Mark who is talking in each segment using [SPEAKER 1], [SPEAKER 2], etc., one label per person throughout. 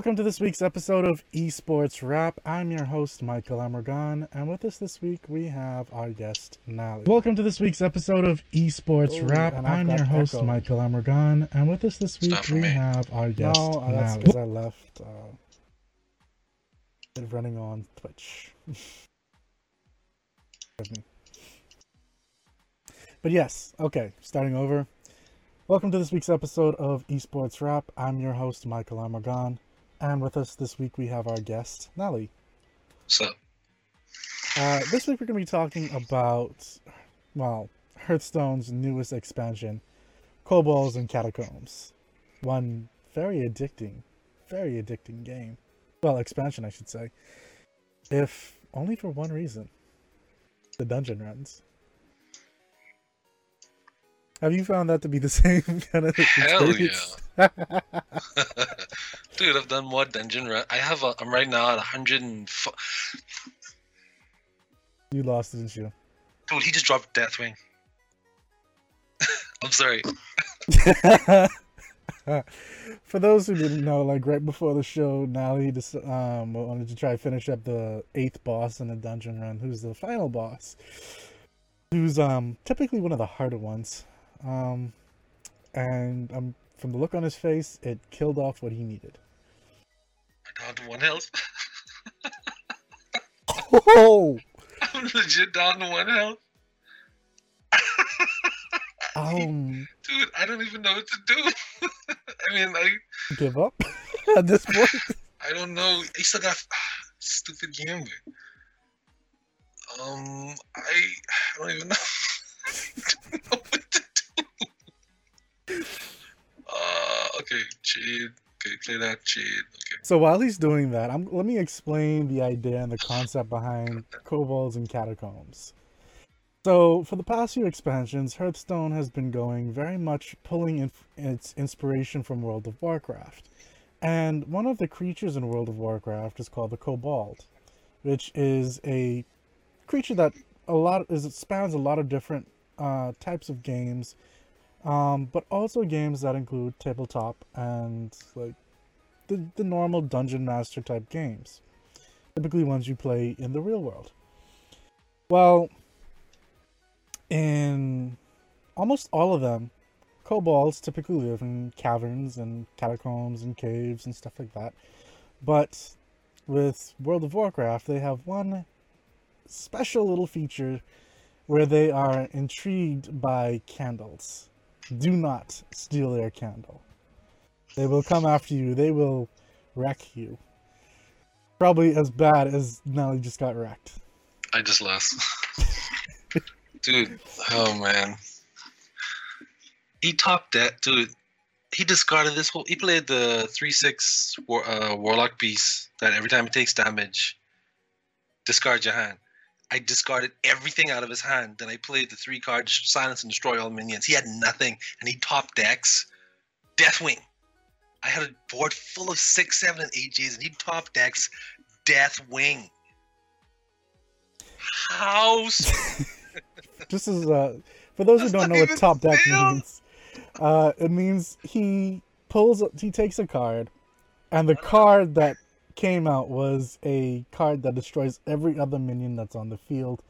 [SPEAKER 1] Welcome to this week's episode of Esports Wrap. I'm your host, Michael Amargon, and with us this week we have our guest, Nally. Welcome to this week's episode of Esports
[SPEAKER 2] Ooh,
[SPEAKER 1] Wrap.
[SPEAKER 2] I've
[SPEAKER 1] I'm
[SPEAKER 2] got
[SPEAKER 1] your host,
[SPEAKER 2] echo.
[SPEAKER 1] Michael Amargon, and with us this week we
[SPEAKER 3] me.
[SPEAKER 1] have our guest,
[SPEAKER 2] No, uh, that's
[SPEAKER 1] Nally.
[SPEAKER 2] because I left. Uh,
[SPEAKER 1] It running on Twitch. Forgive me. But yes, okay, starting over. Welcome to this week's episode of Esports Wrap. I'm your host, Michael Amargon, and with us this week we have our guest, Nally.
[SPEAKER 3] So,
[SPEAKER 1] Uh, this week we're going to be talking about, well, Hearthstone's newest expansion, Kobolds and Catacombs. One very addicting, very addicting game. Well, expansion, I should say. If only for one reason the dungeon runs. Have you found that to be the same kind of thing?
[SPEAKER 3] Hell
[SPEAKER 1] experience?
[SPEAKER 3] dude, I've done more dungeon run. I have a, I'm right now at 100 and fu-
[SPEAKER 1] you lost, didn't you?
[SPEAKER 3] dude, he just dropped Deathwing. I'm sorry.
[SPEAKER 1] For those who didn't know, like right before the show, Nally just um wanted to try to finish up the eighth boss in the dungeon run, who's the final boss, who's um typically one of the harder ones, um, and um from the look on his face, it killed off what he needed.
[SPEAKER 3] I'm down to one health.
[SPEAKER 1] Oh,
[SPEAKER 3] I'm legit down to one health.
[SPEAKER 1] um,
[SPEAKER 3] Dude, I don't even know what to do. I mean, I,
[SPEAKER 1] give up at this point.
[SPEAKER 3] I don't know. I still got stupid game. Um, I, I don't even know. Okay, Jade. Okay, play that Jade. Okay.
[SPEAKER 1] So while he's doing that, I'm, let me explain the idea and the concept behind kobolds and catacombs. So for the past few expansions, Hearthstone has been going very much pulling in, its inspiration from World of Warcraft. And one of the creatures in World of Warcraft is called the kobold, which is a creature that a lot is spans a lot of different uh, types of games, um, but also games that include tabletop and like the, the normal dungeon master type games. Typically ones you play in the real world. Well, in almost all of them, kobolds typically live in caverns and catacombs and caves and stuff like that. But with World of Warcraft, they have one special little feature where they are intrigued by candles. Do not steal their candle. They will come after you. They will wreck you. Probably as bad as Nelly just got wrecked.
[SPEAKER 3] I just lost. dude, oh man. He topped that, dude. He discarded this whole. He played the 3 6 war, uh, Warlock piece that every time it takes damage, discard your hand. I discarded everything out of his hand. Then I played the three cards Silence and Destroy All Minions. He had nothing, and he top decks Deathwing. I had a board full of 6, 7, and 8 J's, and he top decks Deathwing. How
[SPEAKER 1] This is uh for those who don't know what top deck
[SPEAKER 3] fair.
[SPEAKER 1] means. Uh it means he pulls he takes a card and the card that came out was a card that destroys every other minion that's on the field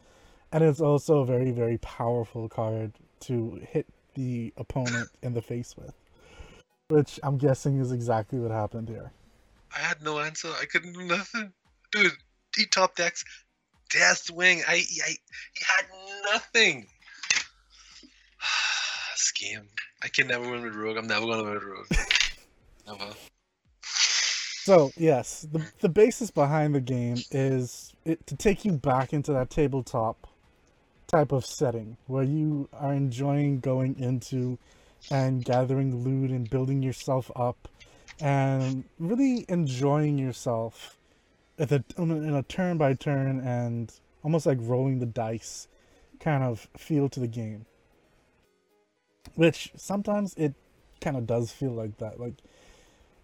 [SPEAKER 1] and it's also a very very powerful card to hit the opponent in the face with. Which I'm guessing is exactly what happened here.
[SPEAKER 3] I had no answer. I couldn't do nothing. Dude, he top decks Deathwing. I, I he had nothing. Scheme. I can never win with Rogue. I'm never gonna win with Rogue. never.
[SPEAKER 1] So yes, the the basis behind the game is it to take you back into that tabletop type of setting where you are enjoying going into and gathering loot and building yourself up and really enjoying yourself at a- in a turn by turn and almost like rolling the dice kind of feel to the game. Which sometimes it kind of does feel like that. Like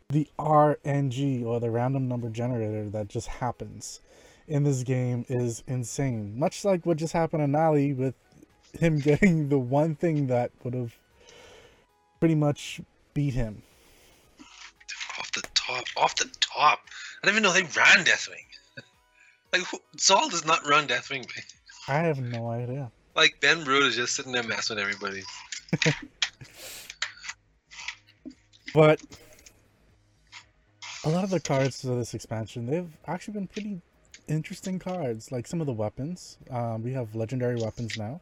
[SPEAKER 1] the RNG or the random number generator that just happens in this game is insane. Much like what just happened to Nally with him getting the one thing that would have pretty much beat him.
[SPEAKER 3] Off the top, off the top. I didn't even know they ran Deathwing. like Zol does not run Deathwing.
[SPEAKER 1] I have no idea.
[SPEAKER 3] Like Ben Brode is just sitting there messing with everybody.
[SPEAKER 1] But a lot of the cards for this expansion, they've actually been pretty interesting cards. Like some of the weapons, um, we have legendary weapons now.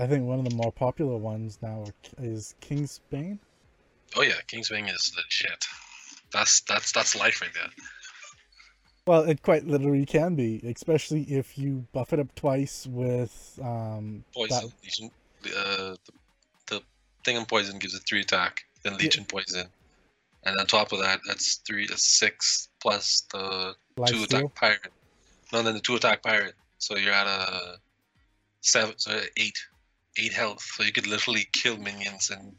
[SPEAKER 1] I think one of the more popular ones now is King's Bane.
[SPEAKER 3] Oh yeah, King's Bane is legit. That's that's that's life right there.
[SPEAKER 1] Well, it quite literally can be, especially if you buff it up twice with um,
[SPEAKER 3] poison. That... Uh, the, the thing on poison gives it three attack, then Legion yeah. poison, and on top of that, that's three, that's six plus the Life two steal? attack pirate. No, then the two attack pirate. So you're at a seven, so eight, eight health. So you could literally kill minions and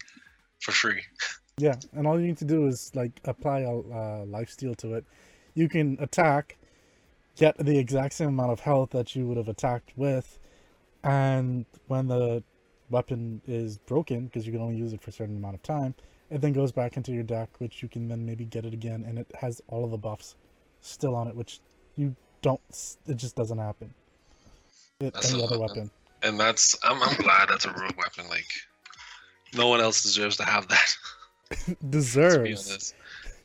[SPEAKER 3] for free.
[SPEAKER 1] Yeah, and all you need to do is like apply a uh, life steal to it. You can attack, get the exact same amount of health that you would have attacked with, and when the weapon is broken, because you can only use it for a certain amount of time, it then goes back into your deck, which you can then maybe get it again, and it has all of the buffs still on it, which you don't. It just doesn't happen. It, any a, other weapon.
[SPEAKER 3] And that's I'm I'm glad that's a rogue weapon. Like no one else deserves to have that.
[SPEAKER 1] deserves.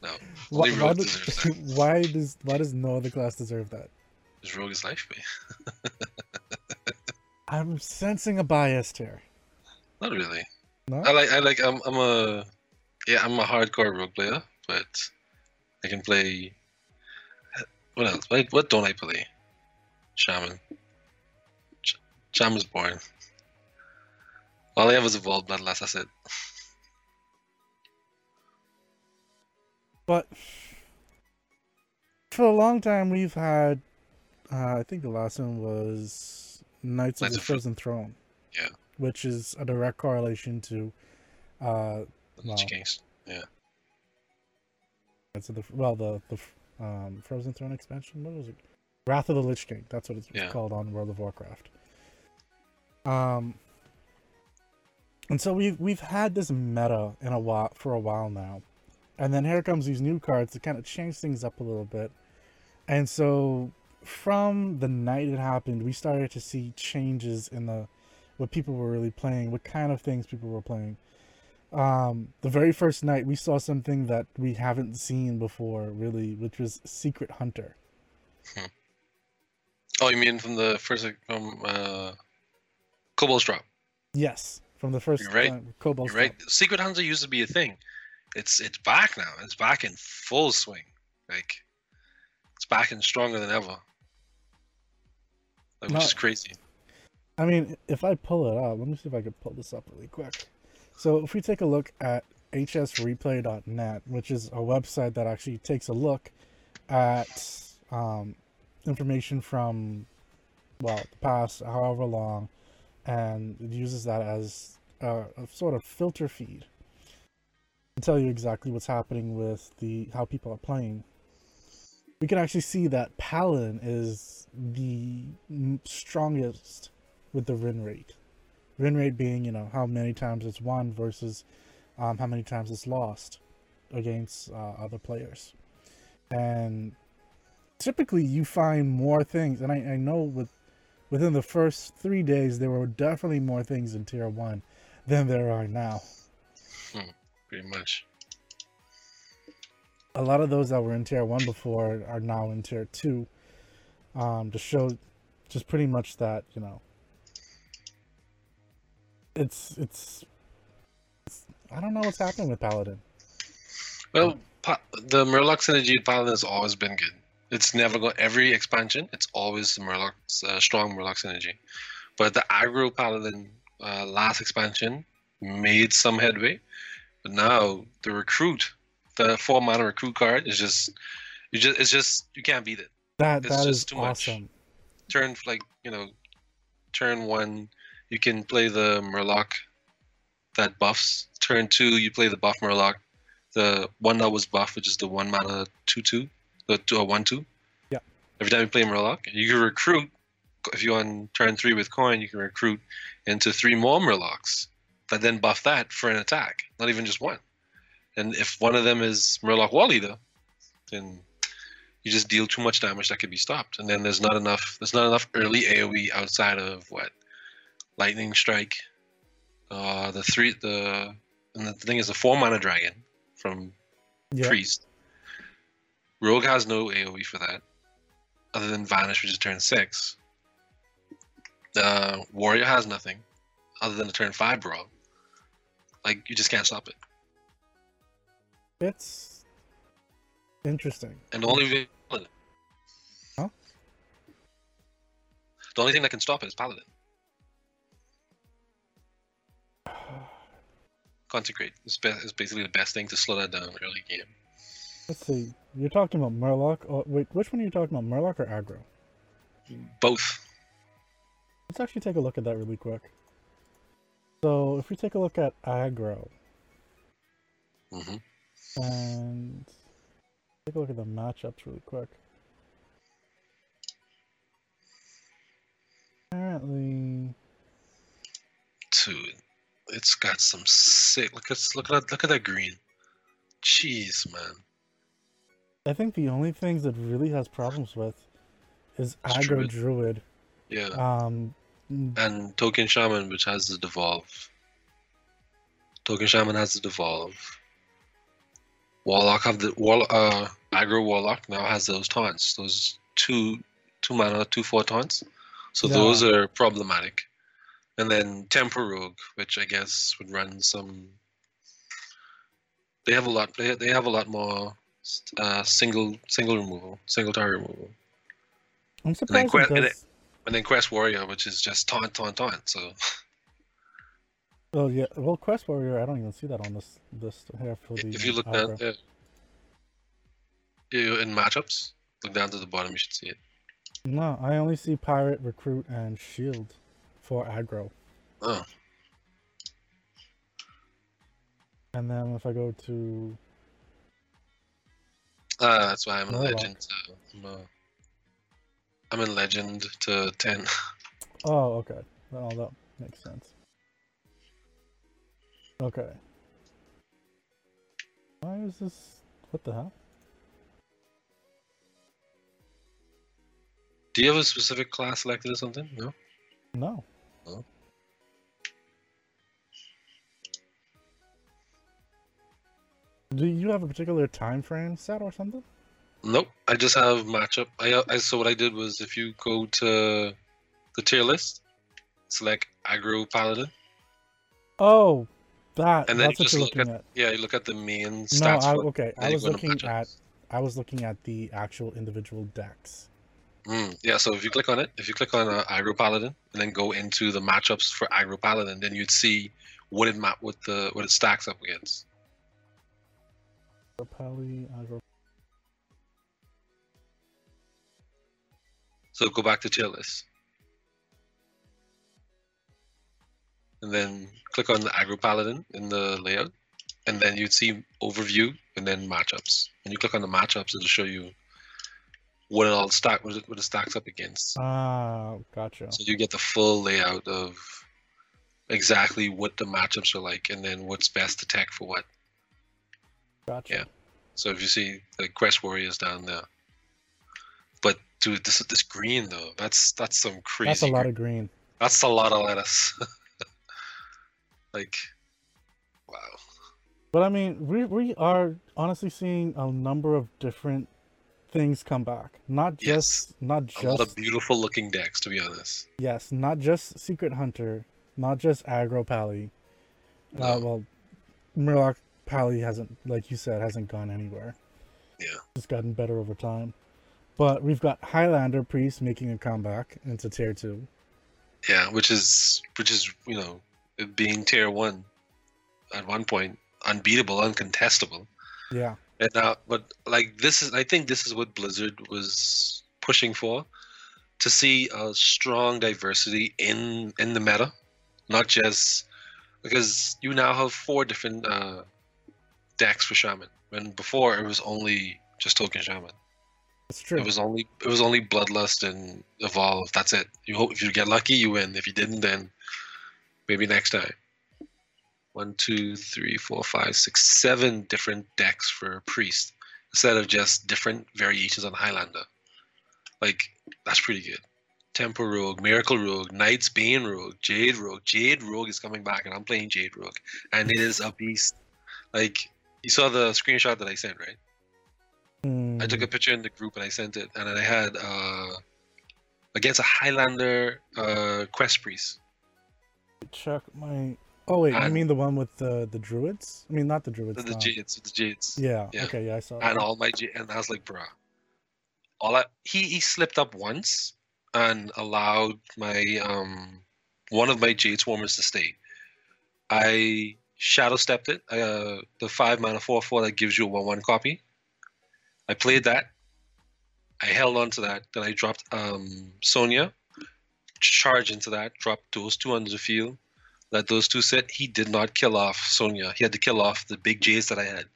[SPEAKER 3] No.
[SPEAKER 1] Why, why, does, why does why does no other class deserve that?
[SPEAKER 3] Because rogue is life, man.
[SPEAKER 1] I'm sensing a bias here.
[SPEAKER 3] Not really. No? I like I like I'm I'm a yeah I'm a hardcore rogue player, but I can play. What else? What, what don't I play? Shaman. Sh- Shaman's boring. All I have is Evolved Bloodlust, that's it.
[SPEAKER 1] But for a long time, we've had. Uh, I think the last one was Knights, Knights of the Frozen Throne.
[SPEAKER 3] Yeah.
[SPEAKER 1] Which is a direct correlation to. Uh,
[SPEAKER 3] the well, Kings. Yeah.
[SPEAKER 1] It's the well the the um, Frozen Throne expansion. What was it? Wrath of the Lich King. That's what it's yeah. called on World of Warcraft. Um, and so we've we've had this meta in a while for a while now, and then here comes these new cards to kind of change things up a little bit. And so from the night it happened, we started to see changes in the what people were really playing, what kind of things people were playing. Um, the very first night we saw something that we haven't seen before, really, which was Secret Hunter.
[SPEAKER 3] Hmm. Oh, you mean from the first from uh, Kobold's drop?
[SPEAKER 1] Yes, from the first
[SPEAKER 3] You're right. Kobold's You're right. Secret Hunter used to be a thing it's it's back now. It's back in full swing. Like it's back and stronger than ever. Like, which is crazy.
[SPEAKER 1] I mean, if I pull it up, let me see if I can pull this up really quick. So if we take a look at hsreplay.net, which is a website that actually takes a look at um, information from well the past however long, and it uses that as a, a sort of filter feed to tell you exactly what's happening with the how people are playing. We can actually see that Paladin is the strongest with the win rate. Win rate being, you know, how many times it's won versus um, how many times it's lost against uh, other players. And typically you find more things, and I, I know with within the first three days there were definitely more things in tier one than there are now.
[SPEAKER 3] Hmm pretty much.
[SPEAKER 1] A lot of those that were in tier one before are now in tier two. Um, to show just pretty much that, you know, it's, it's, it's I don't know what's happening with Paladin.
[SPEAKER 3] Well, the Murloc synergy Paladin has always been good. It's never going every expansion. It's always the Murloc uh, strong Murloc synergy, but the aggro Paladin uh, last expansion made some headway. But now the recruit, the four mana recruit card is just you just it's just you can't beat it.
[SPEAKER 1] That it's that is too awesome. Much.
[SPEAKER 3] Turn like you know, turn one you can play the Murloc that buffs. Turn two you play the buff Murloc, the one that was buff, which is the one mana two two, the two or uh, one two.
[SPEAKER 1] Yeah.
[SPEAKER 3] Every time you play Murloc, you can recruit. If you on turn three with coin, you can recruit into three more Murlocs but then buff that for an attack, not even just one. And if one of them is Murloc Warleader, then you just deal too much damage that could be stopped. And then there's not enough there's not enough early AoE outside of what? Lightning Strike. Uh the three the and the thing is a four mana dragon from. Priest. Rogue has no AoE for that. Other than Vanish, which is turn six. Uh Warrior has nothing. Other than a turn five brawl. Like you just can't stop it.
[SPEAKER 1] It's interesting.
[SPEAKER 3] And the only.
[SPEAKER 1] Huh?
[SPEAKER 3] The only thing that can stop it is paladin. Consecrate is, be- is basically the best thing to slow that down early game.
[SPEAKER 1] Let's see. You're talking about Murloc. Oh, wait, which one are you talking about, Murloc or Aggro?
[SPEAKER 3] Both.
[SPEAKER 1] Let's actually take a look at that really quick. So, if we take a look at Aggro
[SPEAKER 3] hmm
[SPEAKER 1] and take a look at the matchups really quick. Apparently,
[SPEAKER 3] Dude, it's got some sick. Look at look at that, look at that green. Jeez, man.
[SPEAKER 1] I think the only things that really has problems with is
[SPEAKER 3] It's
[SPEAKER 1] Aggro
[SPEAKER 3] Druid.
[SPEAKER 1] Druid.
[SPEAKER 3] Yeah.
[SPEAKER 1] Um,
[SPEAKER 3] and Token Shaman, which has the devolve. Token Shaman has the devolve. Warlock have the Warlock. Uh, aggro Warlock now has those taunts. Those two two mana, two four taunts. So
[SPEAKER 1] Yeah.
[SPEAKER 3] those are problematic. And then Tempo Rogue, which I guess would run some. They have a lot. They, they have a lot more uh, single single removal, single target removal.
[SPEAKER 1] I'm surprised
[SPEAKER 3] que-
[SPEAKER 1] it
[SPEAKER 3] and
[SPEAKER 1] does.
[SPEAKER 3] And then Quest Warrior, which is just taunt, taunt, taunt. So
[SPEAKER 1] Oh yeah, well, Quest Warrior, I don't even see that on this this here for the.
[SPEAKER 3] if you look down you- in matchups, look down to the bottom, you should see it.
[SPEAKER 1] No, I only see Pirate, Recruit, and Shield for aggro.
[SPEAKER 3] Oh,
[SPEAKER 1] And then if I go to
[SPEAKER 3] uh, that's why I'm in Legend. So I'm, uh, I'm in Legend to ten.
[SPEAKER 1] oh, okay, well that makes sense. Okay. Why is this? What the hell?
[SPEAKER 3] Do you have a specific class selected or something? No.
[SPEAKER 1] No.
[SPEAKER 3] Huh?
[SPEAKER 1] Do you have a particular time frame set or something?
[SPEAKER 3] Nope. I just have matchup. I, I so what I did was if you go to the tier list, select aggro paladin,
[SPEAKER 1] Oh, that.
[SPEAKER 3] and then
[SPEAKER 1] that's
[SPEAKER 3] you
[SPEAKER 1] what
[SPEAKER 3] just
[SPEAKER 1] you're
[SPEAKER 3] look
[SPEAKER 1] looking
[SPEAKER 3] at,
[SPEAKER 1] at.
[SPEAKER 3] yeah, you look at the main
[SPEAKER 1] No,
[SPEAKER 3] stats.
[SPEAKER 1] I, okay. I was looking at. I was looking at the actual individual decks.
[SPEAKER 3] Mm, yeah, so if you click on it, if you click on uh, aggro paladin and then go into the matchups for aggro paladin, then you'd see what it map what the what it stacks up against.
[SPEAKER 1] Pally.
[SPEAKER 3] So go back to tier list. And then click on the aggro paladin in the layout. And then you'd see overview and then matchups. And you click on the matchups, it'll show you what it all stack what it, what it stacks up against.
[SPEAKER 1] Ah, gotcha.
[SPEAKER 3] So you get the full layout of exactly what the matchups are like and then what's best to tech for what.
[SPEAKER 1] Gotcha.
[SPEAKER 3] yeah. So if you see the Quest Warriors down there. But dude, this this green though, that's that's some crazy
[SPEAKER 1] That's a lot of green.
[SPEAKER 3] That's a lot of lettuce. like, wow.
[SPEAKER 1] But I mean, we we are honestly seeing a number of different things come back. Not
[SPEAKER 3] Yes.
[SPEAKER 1] just not just.
[SPEAKER 3] A lot of beautiful looking decks, to be honest.
[SPEAKER 1] yes, not just Secret Hunter, not just Aggro Pally. Uh, well, Murloc Pally hasn't, like you said, hasn't gone anywhere.
[SPEAKER 3] Yeah.
[SPEAKER 1] It's gotten better over time. But we've got Highlander Priest making a comeback into tier two.
[SPEAKER 3] Yeah, which is which is you know being tier one at one point, unbeatable, uncontestable.
[SPEAKER 1] Yeah.
[SPEAKER 3] And now, but like this is, I think this is what Blizzard was pushing for, to see a strong diversity in in the meta, not just because you now have four different uh, decks for Shaman. When before it was only just Token Shaman.
[SPEAKER 1] That's true.
[SPEAKER 3] It was only it was only Bloodlust and Evolve. That's it. You hope if you get lucky, you win. If you didn't, then maybe next time. One, two, three, four, five, six, seven different decks for a Priest, instead of just different variations on Highlander. Like that's pretty good. Tempo Rogue, Miracle Rogue, Knight's Bane Rogue, Jade Rogue. Jade Rogue is coming back, and I'm playing Jade Rogue, and it is a beast. Like you saw the screenshot that I sent, right? I took a picture in the group and I sent it, and then I had uh, against a Highlander uh, quest priest.
[SPEAKER 1] check my. Oh wait, you mean the one with the the druids? I mean, not the druids.
[SPEAKER 3] The, the
[SPEAKER 1] um,
[SPEAKER 3] Jades, the Jades.
[SPEAKER 1] Yeah,
[SPEAKER 3] Yeah.
[SPEAKER 1] Okay. Yeah, I saw.
[SPEAKER 3] and
[SPEAKER 1] that.
[SPEAKER 3] all my J- and I was like, bruh. All I, he he slipped up once and allowed my um one of my Jade Swarmers to stay. I shadow stepped it. Uh, the five mana four four that gives you a one one copy. I played that. I held on to that. Then I dropped um Sonya, charge into that. Dropped those two under the field. Let those two sit. He did not kill off Sonya. He had to kill off the big Jades that I had.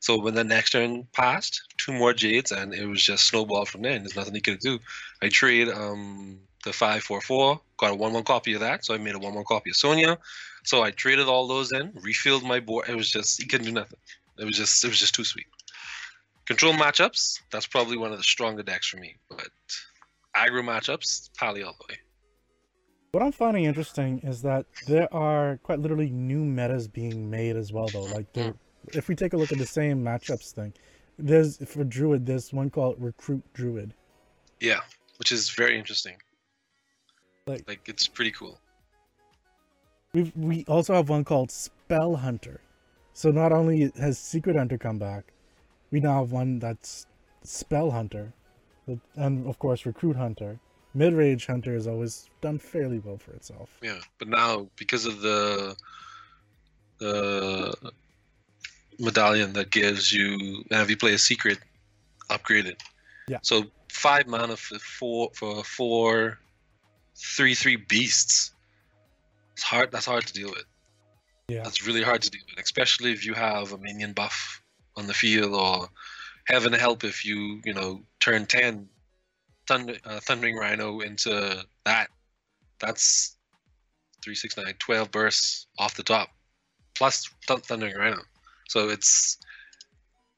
[SPEAKER 3] So when the next turn passed, two more Jades, and it was just snowball from there. And there's nothing he could do. I trade um, the five four four, got a one one copy of that, so I made a one one copy of Sonya. So I traded all those in, refilled my board. It was just he couldn't do nothing. It was just it was just too sweet. Control matchups, that's probably one of the stronger decks for me. But aggro matchups, Pally all the way.
[SPEAKER 1] What I'm finding interesting is that there are quite literally new metas being made as well, though. Like, there, if we take a look at the same matchups thing, there's for Druid, there's one called Recruit Druid.
[SPEAKER 3] Yeah, which is very interesting.
[SPEAKER 1] Like-
[SPEAKER 3] like it's pretty cool.
[SPEAKER 1] We we also have one called Spell Hunter. So not only has Secret Hunter come back, we now have one that's Spell Hunter, and of course Recruit Hunter. Mid range Hunter has always done fairly well for itself.
[SPEAKER 3] Yeah, but now because of the the medallion that gives you and if you play a secret, upgraded.
[SPEAKER 1] Yeah.
[SPEAKER 3] So five mana for four for four, three three beasts. It's hard. That's hard to deal with.
[SPEAKER 1] Yeah.
[SPEAKER 3] That's really hard to deal with, especially if you have a minion buff on the field, or heaven help if you you know turn ten, thunder, uh, thundering rhino into that. That's 369, 12 bursts off the top, plus Th- Thundering Rhino. So it's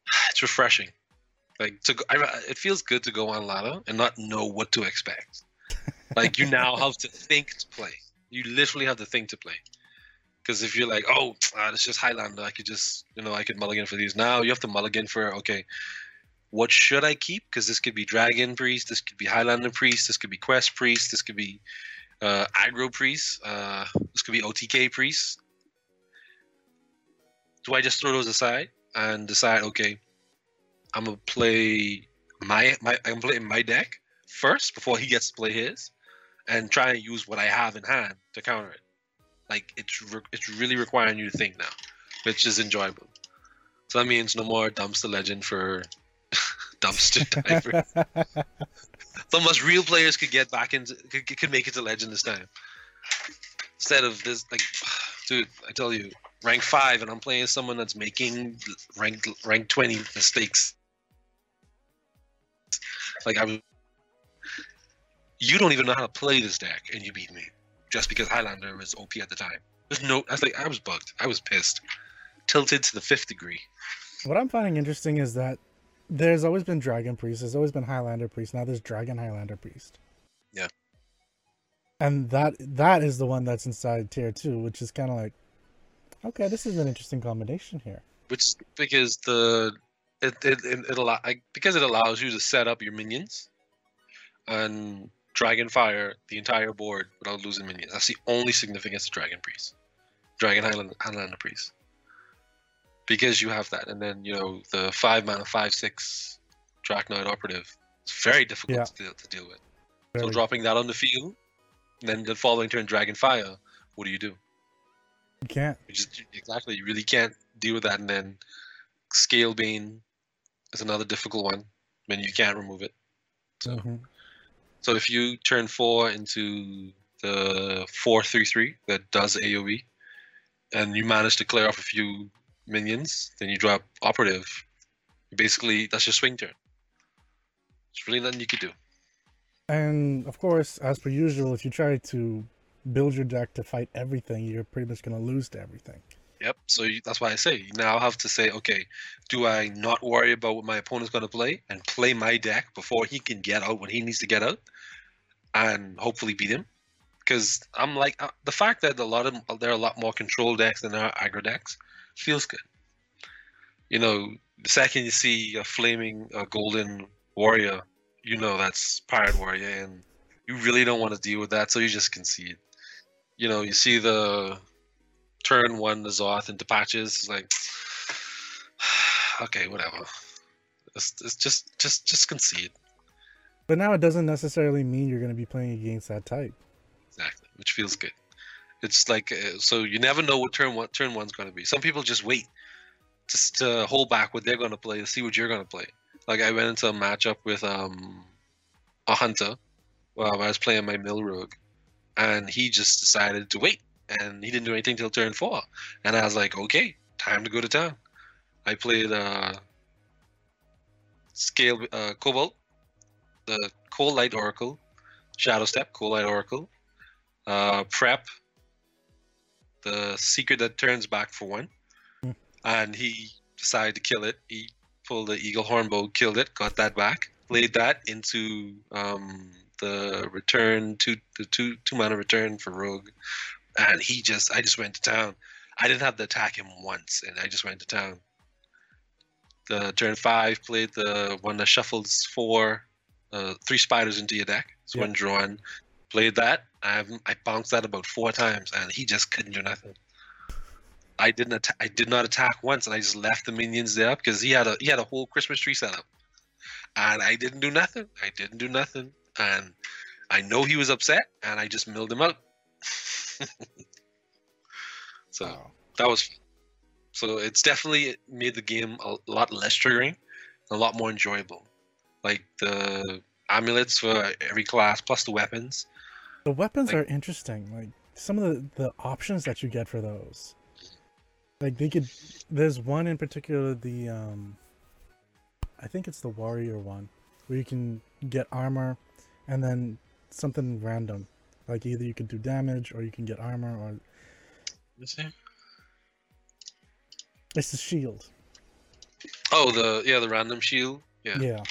[SPEAKER 3] it's refreshing. Like to go, I, it feels good to go on ladder and not know what to expect. Like you now have to think to play. You literally have to think to play. Because if you're like, oh, ah, it's just Highlander, I could just, you know, I could mulligan for these. Now you have to mulligan for, okay, what should I keep? Because this could be Dragon Priest, this could be Highlander Priest, this could be Quest Priest, this could be uh, aggro priest. Uh, this could be OTK priest. Do I just throw those aside and decide, okay, I'm gonna play my my I'm playing my deck first before he gets to play his, and try and use what I have in hand to counter it. Like it's re- it's really requiring you to think now, which is enjoyable. So that means no more dumpster legend for dumpster diver. so much real players could get back into could, could make it to legend this time. Instead of this like dude i tell you rank 5 and i'm playing someone that's making rank rank 20 mistakes. Like i'm you don't even know how to play this deck and you beat me just because highlander was op at the time. There's no i was like i was bugged. I was pissed. Tilted to the fifth degree.
[SPEAKER 1] What I'm finding interesting is that there's always been Dragon Priest, there's always been Highlander Priest, now there's Dragon Highlander Priest.
[SPEAKER 3] Yeah.
[SPEAKER 1] And that that is the one that's inside tier two, which is kind of like, okay, this is an interesting combination here.
[SPEAKER 3] which is because the it it, it, it allow, because it allows you to set up your minions and dragon fire the entire board without losing minions. That's the only significance of Dragon Priest, Dragon Highland Highlander Priest, because you have that, and then you know the five mana five six Drakonid operative. It's very difficult
[SPEAKER 1] Yeah.
[SPEAKER 3] to, deal, to deal with. So dropping that on the field, and then the following turn Dragon Fire. What do you do?
[SPEAKER 1] you can't.
[SPEAKER 3] You just exactly. You really can't deal with that, and then scale bane is another difficult one when you can't remove it. So,
[SPEAKER 1] Mhm.
[SPEAKER 3] so if you turn four into the four three three that does AOE, and you manage to clear off a few minions, then you drop operative. Basically, that's your swing turn. There's really nothing you could do.
[SPEAKER 1] And of course, as per usual, if you try to build your deck to fight everything, you're pretty much going to lose to everything.
[SPEAKER 3] Yep. So you, that's why I say you now I have to say, okay, do I not worry about what my opponent's going to play and play my deck before he can get out what he needs to get out, and hopefully beat him? Because I'm like uh, the fact that a lot of there are a lot more control decks than there are aggro decks feels good. You know, the second you see a flaming uh, golden warrior, you know that's pirate warrior, and you really don't want to deal with that, so you just concede. You know, you see the turn one the Zoth into patches. It's like, okay, whatever. It's, it's just just just concede.
[SPEAKER 1] But now it doesn't necessarily mean you're going to be playing against that type.
[SPEAKER 3] Exactly, which feels good. It's like uh, so you never know what turn one turn one's going to be. Some people just wait, just to hold back what they're going to play to see what you're going to play. Like I went into a matchup with um a hunter while I was playing my mill rogue, and he just decided to wait and he didn't do anything till turn four. And I was like, okay, time to go to town. I played uh, Scale uh, Cobalt, the Coldlight Oracle, Shadow Step, Coldlight Oracle, uh, Prep, the Secret that turns back for one,
[SPEAKER 1] Mm.
[SPEAKER 3] and he decided to kill it. He pulled the Eaglehorn Bow, killed it, got that back, played that into um, the return to the two two mana return for Rogue, and he just I just went to town. I didn't have to attack him once, and I just went to town. The turn five played the one that shuffles four, uh, three spiders into your deck. It's
[SPEAKER 1] Yeah.
[SPEAKER 3] one drawn. Played that. I I bounced that about four times, and he just couldn't do nothing. I didn't atta- I did not attack once, and I just left the minions there because he had a he had a whole Christmas tree set up, and I didn't do nothing. I didn't do nothing, and I know he was upset, and I just milled him out. so
[SPEAKER 1] Wow.
[SPEAKER 3] that was so it's definitely made the game a lot less triggering, a lot more enjoyable. Like the amulets for every class plus the weapons.
[SPEAKER 1] The weapons
[SPEAKER 3] Like-
[SPEAKER 1] are interesting. Like some of the, the options that you get for those. Like they could there's one in particular, the um I think it's the warrior one, where you can get armor and then something random. Like either you can do damage or you can get armor or
[SPEAKER 3] You see?
[SPEAKER 1] it's the shield.
[SPEAKER 3] Oh, the yeah, the random shield. Yeah.
[SPEAKER 1] Yeah.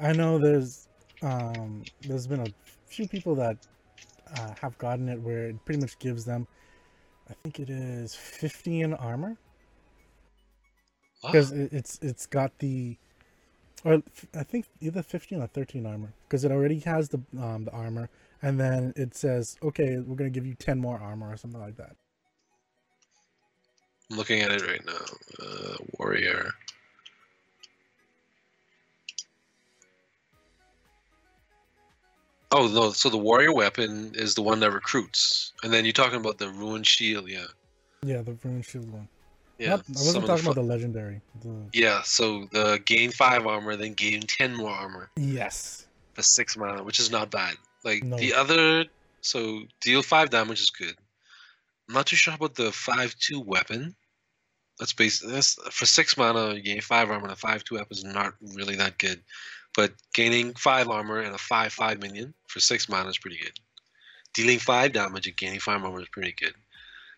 [SPEAKER 1] I know there's um there's been a few people that uh, have gotten it where it pretty much gives them I think it is 50 in armor because it, it's it's got the or I think either 15 or 13 armor because it already has the um the armor and then it says okay we're going to give you 10 more armor or something like that.
[SPEAKER 3] I'm looking at it right now. Uh, warrior. Oh no! So the warrior weapon is the one that recruits, and then you're talking about the ruined shield. Yeah,
[SPEAKER 1] Yeah, the ruined shield one.
[SPEAKER 3] yeah.
[SPEAKER 1] Not- I wasn't
[SPEAKER 3] of the
[SPEAKER 1] talking about the legendary. The...
[SPEAKER 3] Yeah, so the gain five armor, then gain ten more armor
[SPEAKER 1] Yes.
[SPEAKER 3] for six mana, which is not bad. Like
[SPEAKER 1] No.
[SPEAKER 3] the other, so deal five damage is good. I'm not too sure about the five two weapon. That's based. That's for six mana. You gain five armor, and a five two weapon is not really that good. But gaining five armor and a five five minion for six mana is pretty good. Dealing five damage and gaining five armor is pretty good.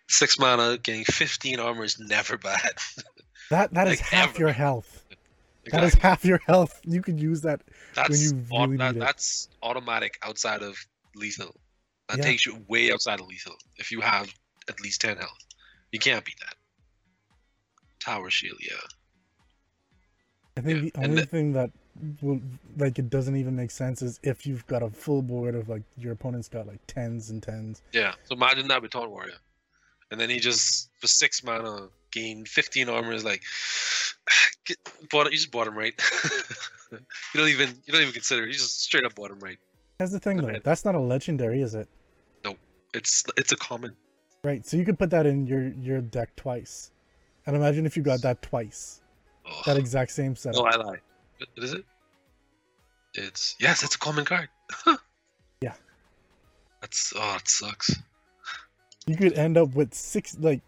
[SPEAKER 3] Six mana, getting fifteen armor is never bad.
[SPEAKER 1] That that is
[SPEAKER 3] Like,
[SPEAKER 1] half
[SPEAKER 3] ever.
[SPEAKER 1] your health. That is half your health. You can use that.
[SPEAKER 3] That's
[SPEAKER 1] you
[SPEAKER 3] au-
[SPEAKER 1] really
[SPEAKER 3] that,
[SPEAKER 1] need it.
[SPEAKER 3] that's automatic outside of lethal. That
[SPEAKER 1] Yeah.
[SPEAKER 3] takes you way outside of lethal if you have at least ten health. You can't beat that. Tower shield, yeah.
[SPEAKER 1] I think
[SPEAKER 3] Yeah,
[SPEAKER 1] the only
[SPEAKER 3] the-
[SPEAKER 1] thing that will like it doesn't even make sense is if you've got a full board of like your opponent's got like tens and tens.
[SPEAKER 3] Yeah. So imagine that with Taunt Warrior. And then he just for six mana gained fifteen armor is like get, bought, you just bought him right. you don't even you don't even consider it. You just straight up bought him right.
[SPEAKER 1] That's the thing though.
[SPEAKER 3] Right.
[SPEAKER 1] That's not a legendary, is it? No.
[SPEAKER 3] It's it's a common.
[SPEAKER 1] Right. So you could put that in your your deck twice. And imagine if you got that twice.
[SPEAKER 3] Oh,
[SPEAKER 1] That exact same setup.
[SPEAKER 3] no, I lie. What what is it? It's yes, it's a common card.
[SPEAKER 1] Yeah.
[SPEAKER 3] That's oh, it sucks.
[SPEAKER 1] You could end up with six like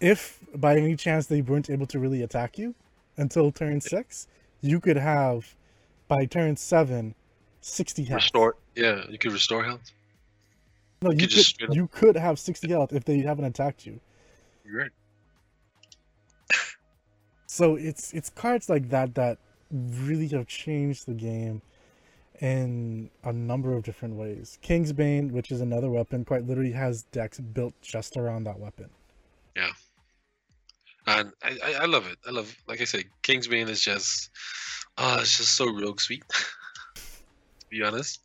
[SPEAKER 1] if by any chance they weren't able to really attack you until turn six, you could have by turn seven 60 health.
[SPEAKER 3] Restore. Yeah, you could restore health.
[SPEAKER 1] No, you
[SPEAKER 3] could
[SPEAKER 1] could
[SPEAKER 3] just
[SPEAKER 1] you could have 60 health if they haven't attacked you.
[SPEAKER 3] You're right.
[SPEAKER 1] So it's it's cards like that that really have changed the game in a number of different ways. Kingsbane, which is another weapon, quite literally has decks built just around that weapon.
[SPEAKER 3] Yeah. And I, I, I love it. I love like I said, Kingsbane is just oh it's just so rogue sweet. to be honest.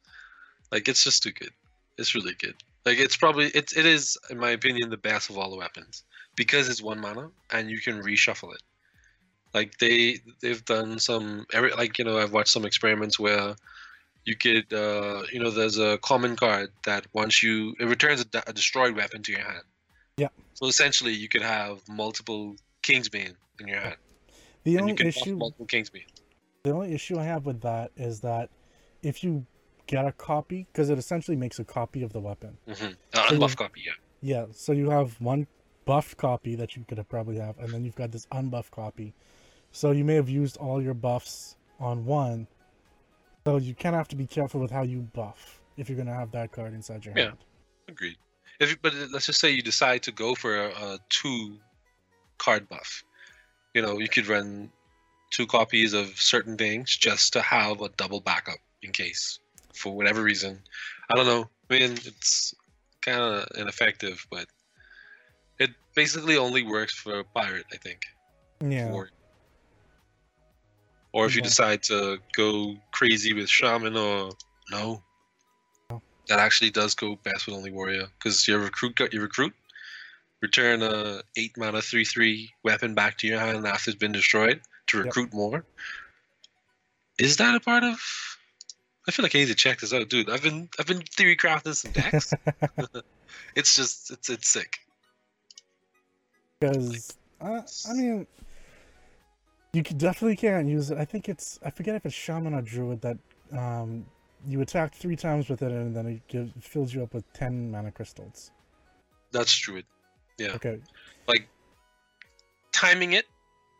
[SPEAKER 3] Like it's just too good. It's really good. Like it's probably it's it is, in my opinion, the best of all the weapons. Because it's one mana and you can reshuffle it. Like they they've done some every like you know I've watched some experiments where you could uh you know there's a common card that once you it returns a, a destroyed weapon to your hand.
[SPEAKER 1] Yeah.
[SPEAKER 3] So essentially you could have multiple Kingsbane in your hand.
[SPEAKER 1] The
[SPEAKER 3] and
[SPEAKER 1] only
[SPEAKER 3] you can
[SPEAKER 1] issue
[SPEAKER 3] multiple Kingsbane.
[SPEAKER 1] the only issue I have with that is that if you get a copy, because it essentially makes a copy of the weapon.
[SPEAKER 3] Mm-hmm. Uh,
[SPEAKER 1] So
[SPEAKER 3] unbuff
[SPEAKER 1] you-
[SPEAKER 3] copy, yeah.
[SPEAKER 1] Yeah, so you have one buffed copy that you could have probably have, and then you've got this unbuffed copy. So you may have used all your buffs on one. So you kind of have to be careful with how you buff if you're gonna have that card inside your
[SPEAKER 3] Yeah.
[SPEAKER 1] hand.
[SPEAKER 3] Agreed. If you- but uh, let's just say you decide to go for a, a two card buff. You know, you could run two copies of certain things just to have a double backup in case for whatever reason. I don't know. I mean, it's kind of ineffective, but it basically only works for a pirate, I think.
[SPEAKER 1] Yeah.
[SPEAKER 3] Or, or if you decide to go crazy with shaman or no, that actually does go best with only warrior because your recruit got your recruit return a eight mana three three weapon back to your hand after it's been destroyed to
[SPEAKER 1] Yep.
[SPEAKER 3] recruit more. Is that a part of? I feel like I need to check this out, dude. I've been I've been theory crafting some decks. it's just it's it's sick.
[SPEAKER 1] Because uh, I mean, you could definitely can't use it. I think it's I forget if it's shaman or druid that um you attack three times with it and then it gives, fills you up with ten mana crystals.
[SPEAKER 3] That's true. Yeah.
[SPEAKER 1] Okay.
[SPEAKER 3] like timing it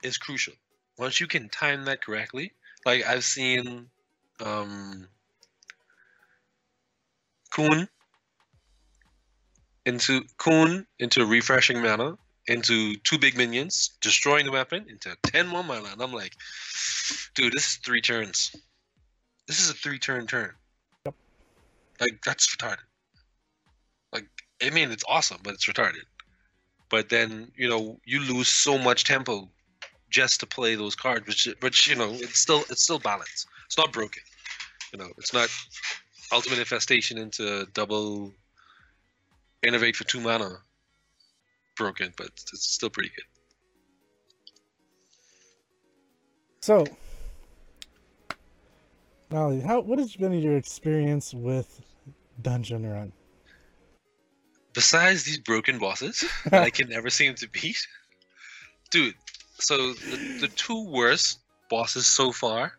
[SPEAKER 3] is crucial. Once you can time that correctly, like I've seen um Kun into Kun into refreshing mana into two big minions, destroying the weapon into 10 more mana. And I'm like, dude, this is three turns. This is a three turn turn.
[SPEAKER 1] Yep.
[SPEAKER 3] Like that's retarded. Like I mean it's awesome, but it's retarded but then you know you lose so much tempo just to play those cards which which you know it's still it's still balanced it's not broken you know it's not ultimate infestation into double Innervate for two mana broken but it's still pretty good
[SPEAKER 1] So, Nolly, how what has been your experience with Dungeon Run?
[SPEAKER 3] besides these broken bosses that I can never seem to beat dude so the, the two worst bosses so far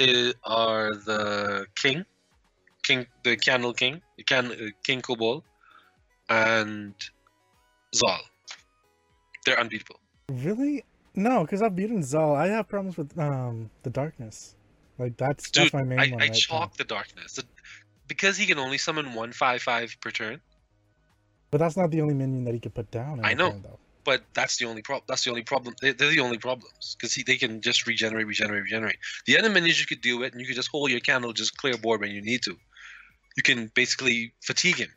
[SPEAKER 3] i- are the king king the candle king the can, uh, king kobold and zal they're unbeatable
[SPEAKER 1] Really? No, because I've beaten Zal. I have problems with um the darkness. Like that's
[SPEAKER 3] Dude,
[SPEAKER 1] that's my main
[SPEAKER 3] I,
[SPEAKER 1] one.
[SPEAKER 3] I
[SPEAKER 1] right now.
[SPEAKER 3] chalk the darkness The- because he can only summon one five five per turn
[SPEAKER 1] But that's not the only minion that he could put down.
[SPEAKER 3] I know.
[SPEAKER 1] turn,
[SPEAKER 3] but that's the only problem. That's the only problem. They, they're the only problems because they can just regenerate, regenerate, regenerate. The other minions you could deal with, and you could just hold your candle, just clear board when you need to. You can basically fatigue him,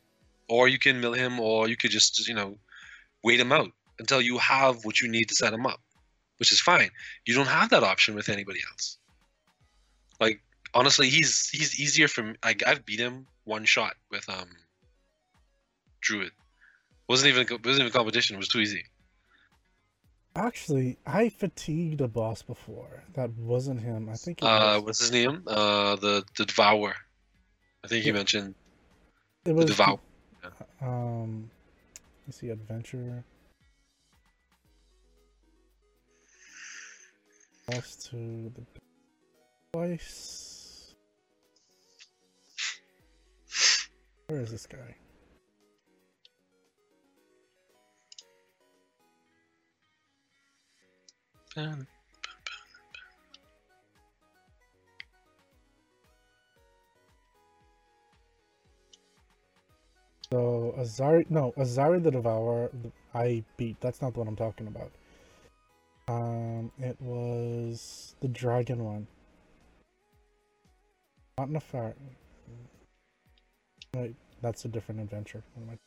[SPEAKER 3] or you can mill him, or you could just you know wait him out until you have what you need to set him up, which is fine. You don't have that option with anybody else. Like honestly, he's he's easier for me. I, I've beat him one shot with um Druid. wasn't even wasn't even competition. It was too easy.
[SPEAKER 1] Actually, I fatigued a boss before. That wasn't him. I think.
[SPEAKER 3] Uh, what's his name? Uh, the the Devourer. I think he
[SPEAKER 1] Yeah.
[SPEAKER 3] mentioned
[SPEAKER 1] it
[SPEAKER 3] the
[SPEAKER 1] was
[SPEAKER 3] Devour.
[SPEAKER 1] Um, let's see, adventure. Boss to the twice. Where is this guy? So Azari, no, Azari the Devourer, I beat. That's not the one I'm talking about. Um, it was the dragon one. Not Nefar. Wait, that's a different adventure. What am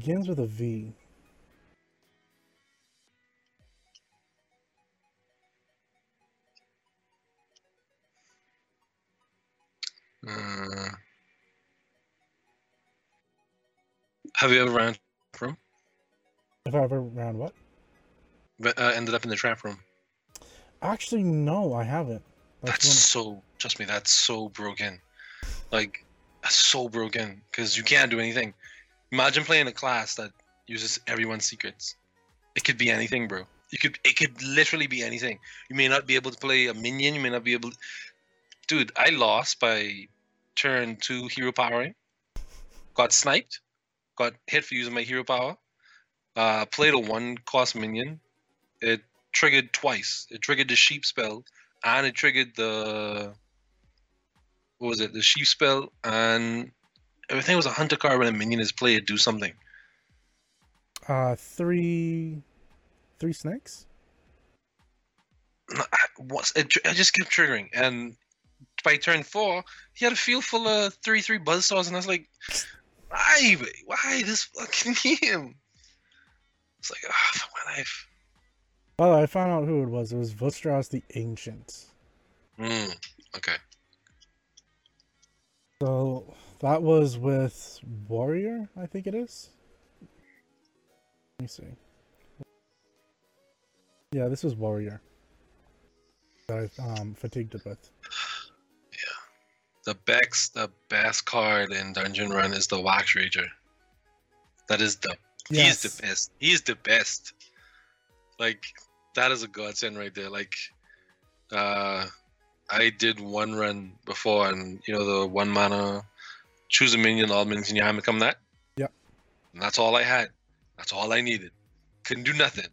[SPEAKER 1] Begins with a V.
[SPEAKER 3] Uh, have you ever ran from?
[SPEAKER 1] If I ever ran what?
[SPEAKER 3] Uh, ended up in the trap room.
[SPEAKER 1] Actually, no, I haven't.
[SPEAKER 3] That's
[SPEAKER 1] That's
[SPEAKER 3] so. Trust me, that's so broken. Like, so broken because you can't do anything. Imagine playing a class that uses everyone's secrets. It could be anything, bro. You could. It could literally be anything. You may not be able to play a minion. You may not be able. To... Dude, I lost by turn two hero powering. Got sniped. Got hit for using my hero power. Uh, played a one cost minion. It triggered twice. It triggered the sheep spell and it triggered the what was it? The sheep spell and everything was a hunter card when a minion is played. Do something.
[SPEAKER 1] Uh, three, three snakes.
[SPEAKER 3] What's it? I just kept triggering, and by turn four, he had a field full of three three buzzsaws, and I was like, why, why this fucking him? It's like, ah, fuck my life.
[SPEAKER 1] By the way, I found out who it was. It was Vustrasz the Ancient.
[SPEAKER 3] Mm, okay.
[SPEAKER 1] So that was with Warrior, I think it is. Let me see. Yeah, this was Warrior. That I um, fatigued it with.
[SPEAKER 3] Yeah, the Bex, the best card in Dungeon Run is the Wax Rager. That is the He is the best. He is the best. Like that is a godsend right there. Like uh I did one run before and you know the one mana choose a minion, all minions in your hand become that.
[SPEAKER 1] Yep.
[SPEAKER 3] And that's all I had. That's all I needed. Couldn't do nothing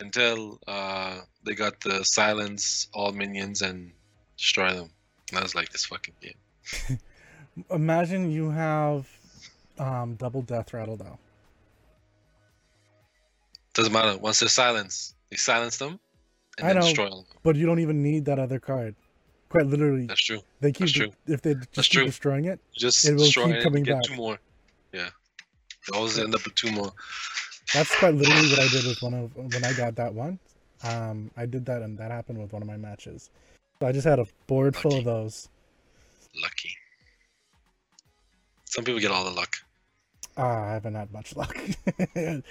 [SPEAKER 3] until uh they got the silence all minions and destroy them. And I was like this fucking game.
[SPEAKER 1] Imagine you have um, double death rattle though.
[SPEAKER 3] Doesn't matter. Once they're silenced, they silence them and
[SPEAKER 1] I
[SPEAKER 3] then
[SPEAKER 1] know.
[SPEAKER 3] destroy them.
[SPEAKER 1] But you don't even need that other card. Quite literally,
[SPEAKER 3] That's true.
[SPEAKER 1] they keep
[SPEAKER 3] that's true.
[SPEAKER 1] if they just keep destroying it.
[SPEAKER 3] just
[SPEAKER 1] It will keep
[SPEAKER 3] it
[SPEAKER 1] coming back.
[SPEAKER 3] two more. Yeah. They always end up with two more.
[SPEAKER 1] That's quite literally what I did with one of when I got that one. Um, I did that, and that happened with one of my matches. So I just had a board full of those.
[SPEAKER 3] Lucky. Some people get all the luck.
[SPEAKER 1] Ah, I haven't had much luck. There's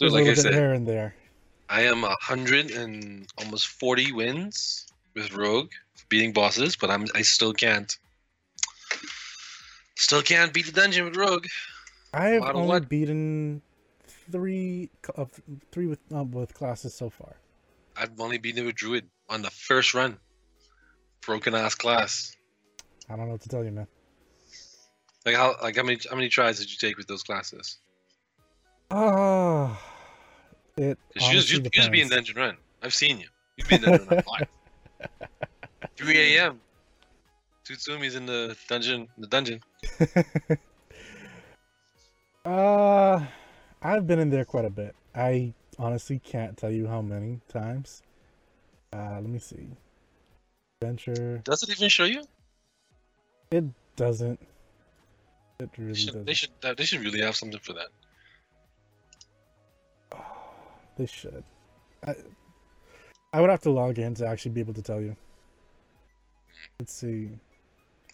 [SPEAKER 3] like I said,
[SPEAKER 1] here and there.
[SPEAKER 3] I am a hundred and almost forty wins with Rogue beating bosses, but I'm I still can't. Still can't beat the dungeon with Rogue.
[SPEAKER 1] I have only
[SPEAKER 3] what.
[SPEAKER 1] beaten three of three with with classes so far.
[SPEAKER 3] I've only beaten it with Druid on the first run. Broken ass class.
[SPEAKER 1] I don't know what to tell you, man.
[SPEAKER 3] Like how like how many how many tries did you take with those classes?
[SPEAKER 1] Ah, it.
[SPEAKER 3] 'Cause you used,
[SPEAKER 1] honestly
[SPEAKER 3] you, you used to be in. Dungeon Run. I've seen you. You've been in Dungeon Run a lot. 3 a.m. Tutsumi's in the dungeon. The dungeon.
[SPEAKER 1] Uh, I've been in there quite a bit. I honestly can't tell you how many times. Uh, let me see. Adventure.
[SPEAKER 3] Does it even show you?
[SPEAKER 1] It doesn't. It
[SPEAKER 3] They
[SPEAKER 1] really
[SPEAKER 3] should,
[SPEAKER 1] doesn't.
[SPEAKER 3] they should. They should really have something for that.
[SPEAKER 1] They should. I, I would have to log in to actually be able to tell you. Let's see.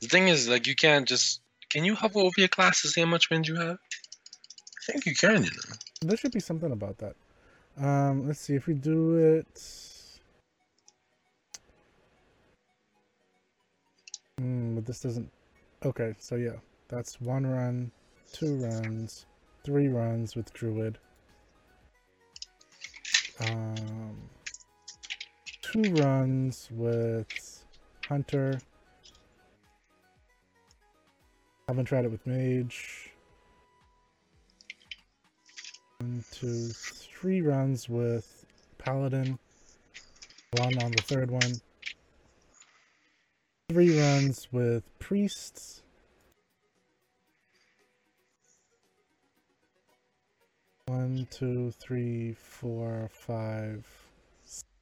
[SPEAKER 3] The thing is, like, you can't just. Can you hover over your class to see how much wind you have? I think you can. You know.
[SPEAKER 1] There should be something about that. Um, let's see if we do it. Hmm, but this doesn't. Okay, so yeah, that's one run, two runs, three runs with Druid. Um, two runs with Hunter. Haven't tried it with Mage. One, two, three runs with Paladin. One on the third one. three runs with priests. One, two, three, four, five,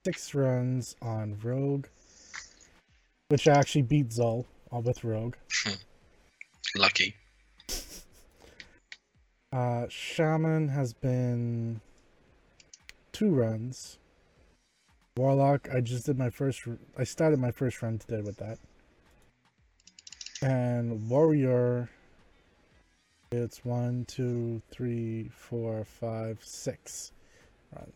[SPEAKER 1] six runs on Rogue, which I actually beat Zul all with Rogue.
[SPEAKER 3] Lucky.
[SPEAKER 1] Uh, Shaman has been two runs. Warlock, I just did my first. I started my first run today with that. And Warrior, it's one, two, three, four, five, six runs.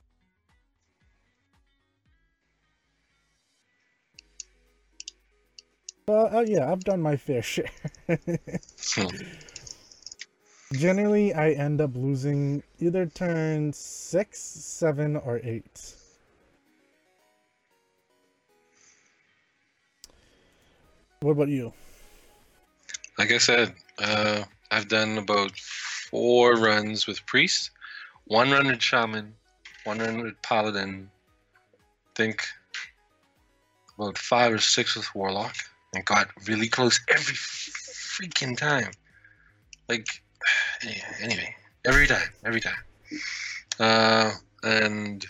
[SPEAKER 1] Well, uh, yeah, I've done my fair share. Generally, I end up losing either turn six, seven, or eight. What about you?
[SPEAKER 3] Like I said, uh, I've done about four runs with Priest, one run with Shaman, one run with Paladin, think about five or six with Warlock, and got really close every freaking time. Like, anyway, every time, every time. Uh, and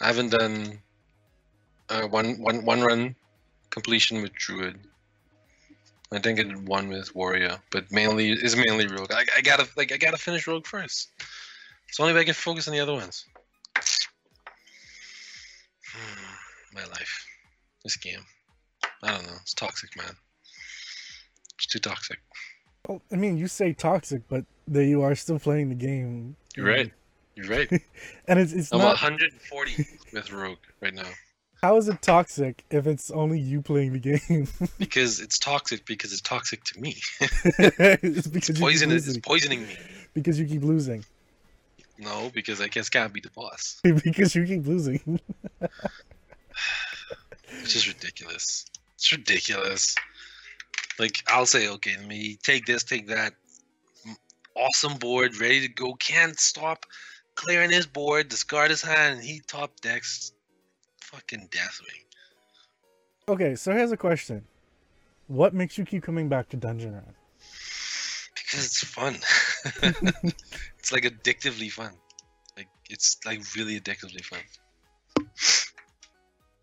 [SPEAKER 3] I haven't done uh, one, one, one run completion with Druid. I think I did one with Warrior, but mainly is mainly Rogue. I, I gotta like I gotta finish Rogue first. It's only if I can focus on the other ones. My life, this game. I don't know. It's toxic, man. It's too toxic.
[SPEAKER 1] Well, I mean, you say toxic, but there you are still playing the game.
[SPEAKER 3] You're right. You're right.
[SPEAKER 1] And it's it's
[SPEAKER 3] I'm
[SPEAKER 1] not.
[SPEAKER 3] 140 with Rogue right now
[SPEAKER 1] How is it toxic if it's only you playing the game?
[SPEAKER 3] because it's toxic because it's toxic to me.
[SPEAKER 1] it's because
[SPEAKER 3] It's poison. It's poisoning me.
[SPEAKER 1] Because you keep losing.
[SPEAKER 3] No, because I guess can't be the boss.
[SPEAKER 1] because you keep losing.
[SPEAKER 3] It's just ridiculous. It's ridiculous. Like I'll say, okay, let me take this, take that. Awesome board, ready to go. Can't stop clearing his board, discard his hand, and he top decks fucking Deathwing.
[SPEAKER 1] okay, so here's a question: What makes you keep coming back to Dungeon Run?
[SPEAKER 3] Because it's fun. it's like addictively fun. Like it's like really addictively fun.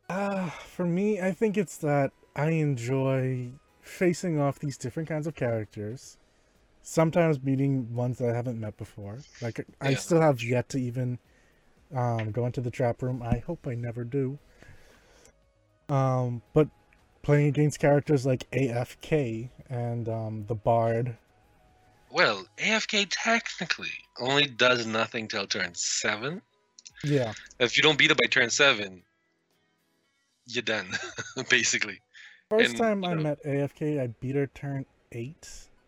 [SPEAKER 1] Uh, for me, I think it's that I enjoy facing off these different kinds of characters. Sometimes meeting ones that I haven't met before. Like I still have yet to even um, go into the trap room. I hope I never do. Um, but playing against characters like AFK and um, the Bard.
[SPEAKER 3] Well, AFK technically only does nothing till turn seven.
[SPEAKER 1] Yeah,
[SPEAKER 3] If you don't beat it by turn seven, you're done, basically.
[SPEAKER 1] First
[SPEAKER 3] And,
[SPEAKER 1] time I
[SPEAKER 3] know-
[SPEAKER 1] met AFK, I beat her turn eight,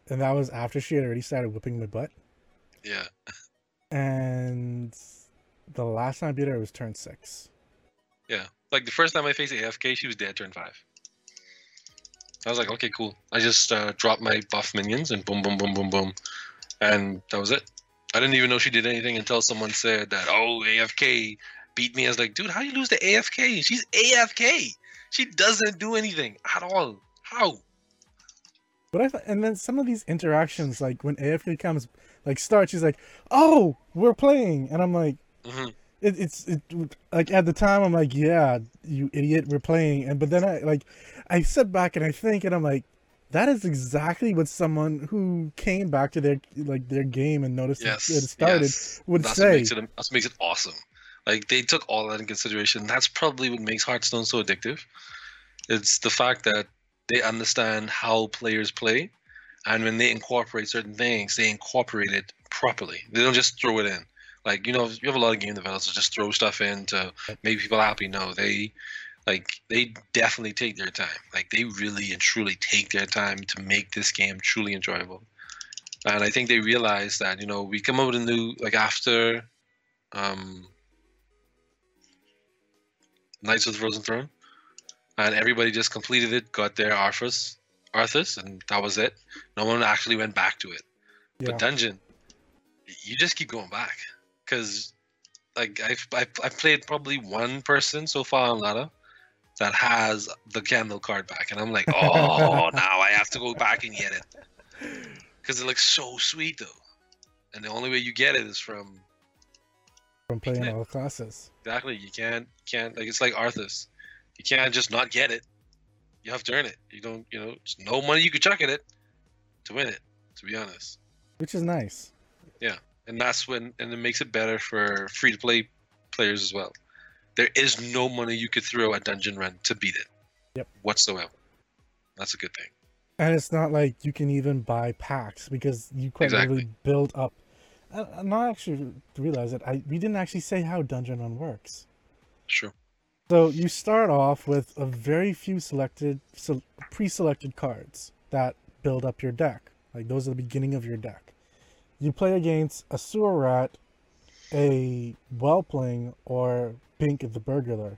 [SPEAKER 1] and that was after she had already started whipping my butt.
[SPEAKER 3] Yeah.
[SPEAKER 1] and the last time I beat her was turn six.
[SPEAKER 3] Yeah. Like the first time I faced AFK, she was dead turn five. I was like, okay, cool. I just uh, dropped my buff minions and boom, boom, boom, boom, boom. And that was it. I didn't even know she did anything until someone said that, oh, AFK beat me. I was like, dude, how you lose to AFK? She's AFK. She doesn't do anything at all. How?
[SPEAKER 1] But I and then some of these interactions, like when AFK comes, like starts, she's like, "Oh, we're playing," and I'm like,
[SPEAKER 3] hmm
[SPEAKER 1] it, "It's it like at the time I'm like, yeah, you idiot, we're playing," and but then I like, I sit back and I think, and I'm like, that is exactly what someone who came back to their like their game and noticed
[SPEAKER 3] Yes.
[SPEAKER 1] it, it started
[SPEAKER 3] yes.
[SPEAKER 1] would
[SPEAKER 3] that's
[SPEAKER 1] say.
[SPEAKER 3] What makes it, that's what makes it awesome. Like they took all that in consideration. That's probably what makes Hearthstone so addictive. It's the fact that they understand how players play, and when they incorporate certain things, they incorporate it properly. They don't just throw it in. Like you know, you have a lot of game developers just throw stuff in to make people happy. No, they like they definitely take their time. Like they really and truly take their time to make this game truly enjoyable. And I think they realize that you know we come up with a new like after um, Knights of the Frozen Throne, and everybody just completed it, got their Arthas, Arthas, and that was it. No one actually went back to it.
[SPEAKER 1] Yeah.
[SPEAKER 3] But Dungeon, you just keep going back because like I've, I've I've played probably one person so far on ladder, that has the candle card back, and I'm like, oh, now I have to go back and get it because it looks so sweet though, and the only way you get it is from
[SPEAKER 1] from playing all classes.
[SPEAKER 3] exactly. You can't can't like it's like Arthas. You can't just not get it. You have to earn it. You don't, you know, there's no money you could chuck at it to win it. To be honest.
[SPEAKER 1] Which is nice. Yeah.
[SPEAKER 3] And that's when and it makes it better for free to play players as well. There is no money you could throw at Dungeon Run to beat it.
[SPEAKER 1] Yep.
[SPEAKER 3] Whatsoever. That's a good thing.
[SPEAKER 1] And it's not like you can even buy packs because you quite
[SPEAKER 3] Exactly.
[SPEAKER 1] literally build up. I- I'm not actually realize it. I we didn't actually say how Dungeon Run works.
[SPEAKER 3] Sure.
[SPEAKER 1] So you start off with a very few selected, so pre-selected cards that build up your deck. Like those are the beginning of your deck. You play against a sewer rat, a whelpling, or Pink the burglar.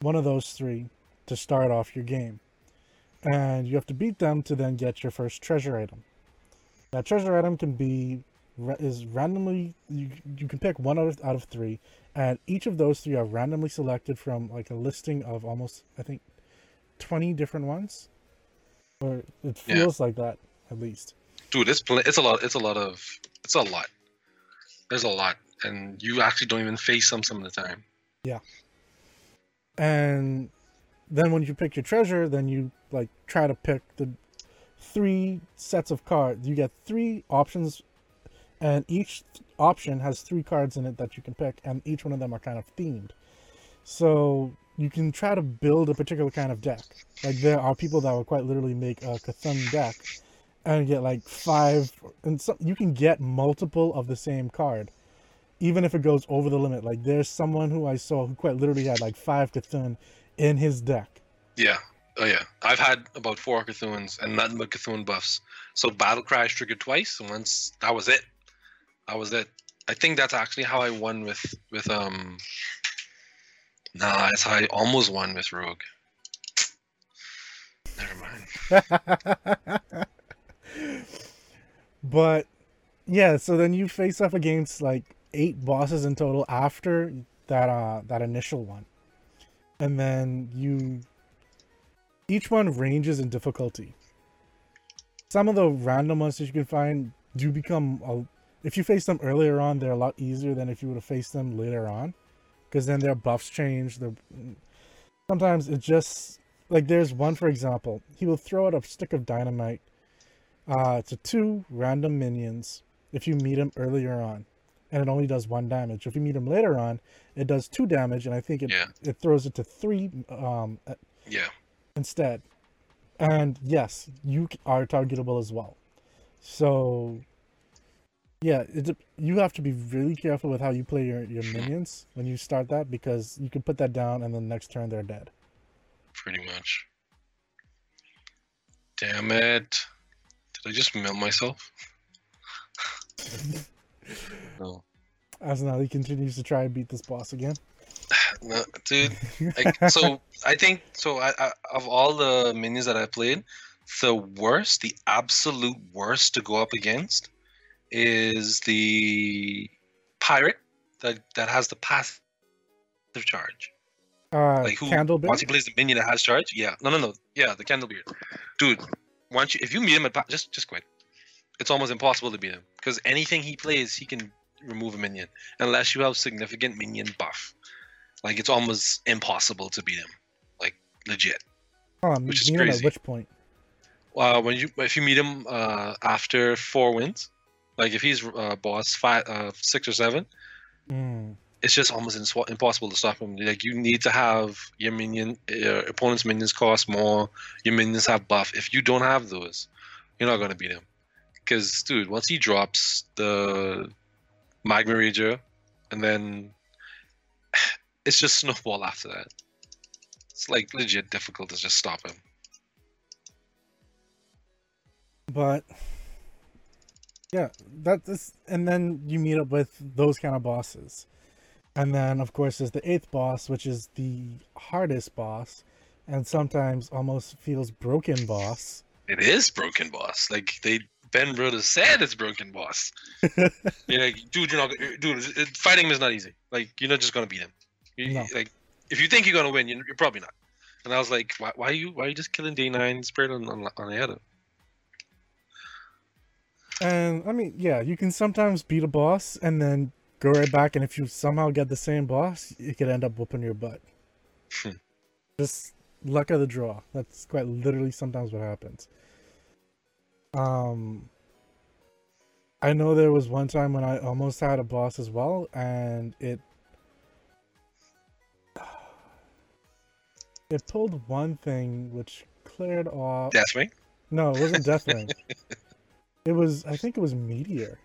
[SPEAKER 1] One of those three to start off your game, and you have to beat them to then get your first treasure item. That treasure item can be is randomly you you can pick one out of, out of three and each of those three are randomly selected from like a listing of almost i think 20 different ones or it
[SPEAKER 3] Yeah.
[SPEAKER 1] feels like that at least
[SPEAKER 3] Dude, it's it's a lot it's a lot of it's a lot. There's a lot. And you actually don't even face them some of the time. Yeah.
[SPEAKER 1] And then when you pick your treasure then you like try to pick the three sets of cards you get three options and each option has three cards in it that you can pick and each one of them are kind of themed so you can try to build a particular kind of deck like there are people that will quite literally make a Cthulhu deck and get like five and some you can get multiple of the same card even if it goes over the limit like there's someone who i saw who quite literally had like five Cthulhu in his deck
[SPEAKER 3] Yeah. Oh yeah. I've had about four C'Thuns and nothing but Cthulhu buffs. So Battle Crash triggered twice, and once that was it. That was it. I think that's actually how I won with with um. Nah, that's how I almost won with Rogue. Never mind.
[SPEAKER 1] but yeah so then you face up against like eight bosses in total after that uh that initial one and then you each one ranges in difficulty some of the random ones that you can find do become a, if you face them earlier on they're a lot easier than if you would have faced them later on because then their buffs change their sometimes it just like there's one for example he will throw out a stick of dynamite uh, to two random minions if you meet him earlier on, and it only does one damage. If you meet him later on, it does two damage, and I think it
[SPEAKER 3] Yeah.
[SPEAKER 1] it throws it to three um,
[SPEAKER 3] Yeah.
[SPEAKER 1] instead. And yes, you are targetable as well. So yeah, it, you have to be really careful with how you play your, your minions when you start that because you can put that down and then next turn they're dead.
[SPEAKER 3] Pretty much. Damn it. Did I just mill myself? no.
[SPEAKER 1] As he continues to try and beat this boss again.
[SPEAKER 3] No, dude. Like, so I think so. I, I of all the minions that I played, the worst, the absolute worst to go up against, is the pirate that that has the passive charge.
[SPEAKER 1] Uh,
[SPEAKER 3] Like who
[SPEAKER 1] Candlebeard?
[SPEAKER 3] once he plays the minion that has charge? Yeah, no, no, no. Yeah, the Candlebeard, dude. Once you if you meet him at pa- just just quit. It's almost impossible to beat him because anything he plays, he can remove a minion unless you have significant minion buff. Like it's almost impossible to beat him, like legit. Which is
[SPEAKER 1] him at
[SPEAKER 3] crazy.
[SPEAKER 1] which point?
[SPEAKER 3] Uh, when you if you meet him uh, after four wins, like if he's uh, boss five, uh, six or seven,
[SPEAKER 1] Mm.
[SPEAKER 3] it's just almost impossible to stop him. Like you need to have your minion, your opponent's minions cost more. Your minions have buff. If you don't have those, you're not gonna beat him. Because dude, once he drops the magma rager, and then it's just snowball after that. It's like legit difficult to just stop him.
[SPEAKER 1] But yeah, that is, and then you meet up with those kind of bosses, and then of course there's the eighth boss, which is the hardest boss, and sometimes almost feels broken boss.
[SPEAKER 3] It is broken boss. Like they Ben Brothers said it's broken boss. you're like, dude, you're not dude. fighting him is not easy. Like you're not just gonna beat him. You,
[SPEAKER 1] No.
[SPEAKER 3] Like if you think you're gonna win, you're, you're probably not. And I was like, why, why are you why are you just killing day nine spirit on on, on Ayada?
[SPEAKER 1] And I mean, yeah, you can sometimes beat a boss and then go right back, and if you somehow get the same boss, you could end up whooping your butt.
[SPEAKER 3] Hmm.
[SPEAKER 1] Just luck of the draw. That's quite literally sometimes what happens. Um, I know there was one time when I almost had a boss as well, and it it pulled one thing which cleared off.
[SPEAKER 3] Deathwing?
[SPEAKER 1] No, it wasn't Deathwing. it was, I think it was Meteor.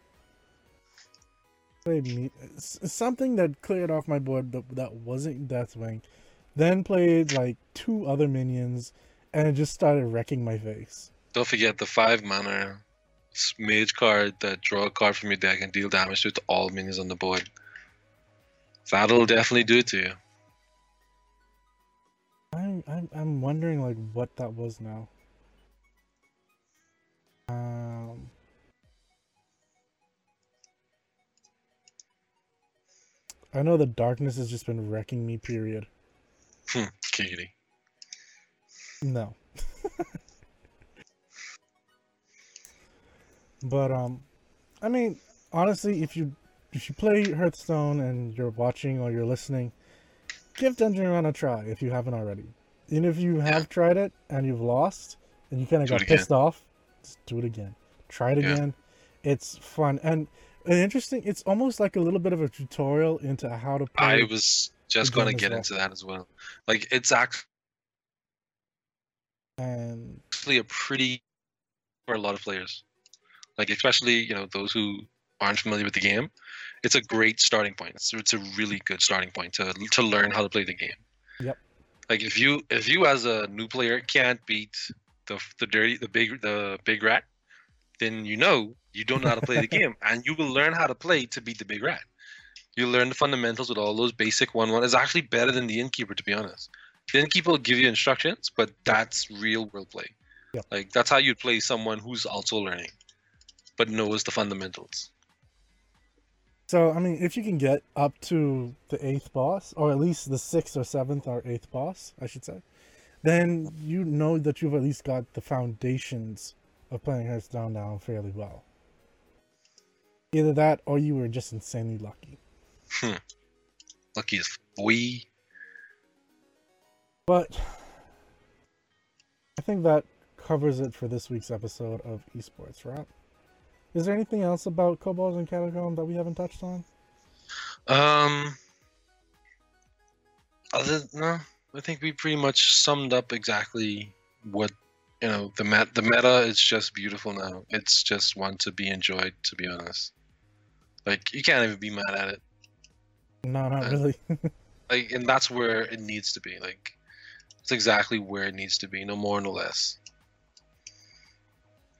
[SPEAKER 1] Played me- something that cleared off my board that, that wasn't Deathwing. Then played like two other minions, and it just started wrecking my face.
[SPEAKER 3] Don't forget the five mana mage card that draw a card from your deck and deal damage to all minions on the board. That'll definitely do it to you.
[SPEAKER 1] I'm, I'm, I'm wondering like what that was now. Um. I know the darkness has just been wrecking me. Period.
[SPEAKER 3] Hmm, Katie.
[SPEAKER 1] No. but um I mean, honestly, if you if you play Hearthstone and you're watching or you're listening, give Dungeon Run a try if you haven't already. And if you have tried it and you've lost and you kind of got pissed off, just do it again. Try it
[SPEAKER 3] Yeah.
[SPEAKER 1] again. It's fun and, and interesting. It's almost like a little bit of a tutorial into how to play.
[SPEAKER 3] I was just going to get
[SPEAKER 1] well.
[SPEAKER 3] into that as well. Like, it's actually
[SPEAKER 1] and
[SPEAKER 3] a pretty for a lot of players. Like, especially, you know, those who aren't familiar with the game. It's a great starting point. It's, it's a really good starting point to to learn how to play the game.
[SPEAKER 1] Yep.
[SPEAKER 3] Like if you if you as a new player can't beat the the dirty the big the big rat, then you know you don't know how to play the game, and you will learn how to play to beat the big rat. You learn the fundamentals with all those basic one one. It's actually better than the innkeeper, to be honest. The innkeeper will give you instructions, but that's real world play. Like that's how you play someone who's also learning, but knows the fundamentals.
[SPEAKER 1] So I mean, if you can get up to the eighth boss, or at least the sixth or seventh or eighth boss, I should say, then you know that you've at least got the foundations of playing Hearthstone down fairly well. Either that, or you were just insanely lucky. Hmm.
[SPEAKER 3] Lucky as boy.
[SPEAKER 1] But I think that covers it for this week's episode of Esports Wrap. Is there anything else about Kobolds and Catacomb that we haven't touched on?
[SPEAKER 3] Um. Other no, I think we pretty much summed up exactly what you know. The met the meta is just beautiful now. It's just one to be enjoyed. To be honest, like you can't even be mad at it.
[SPEAKER 1] No, not
[SPEAKER 3] Uh,
[SPEAKER 1] really.
[SPEAKER 3] Like, and that's where it needs to be. Like, it's exactly where it needs to be. No more, no less.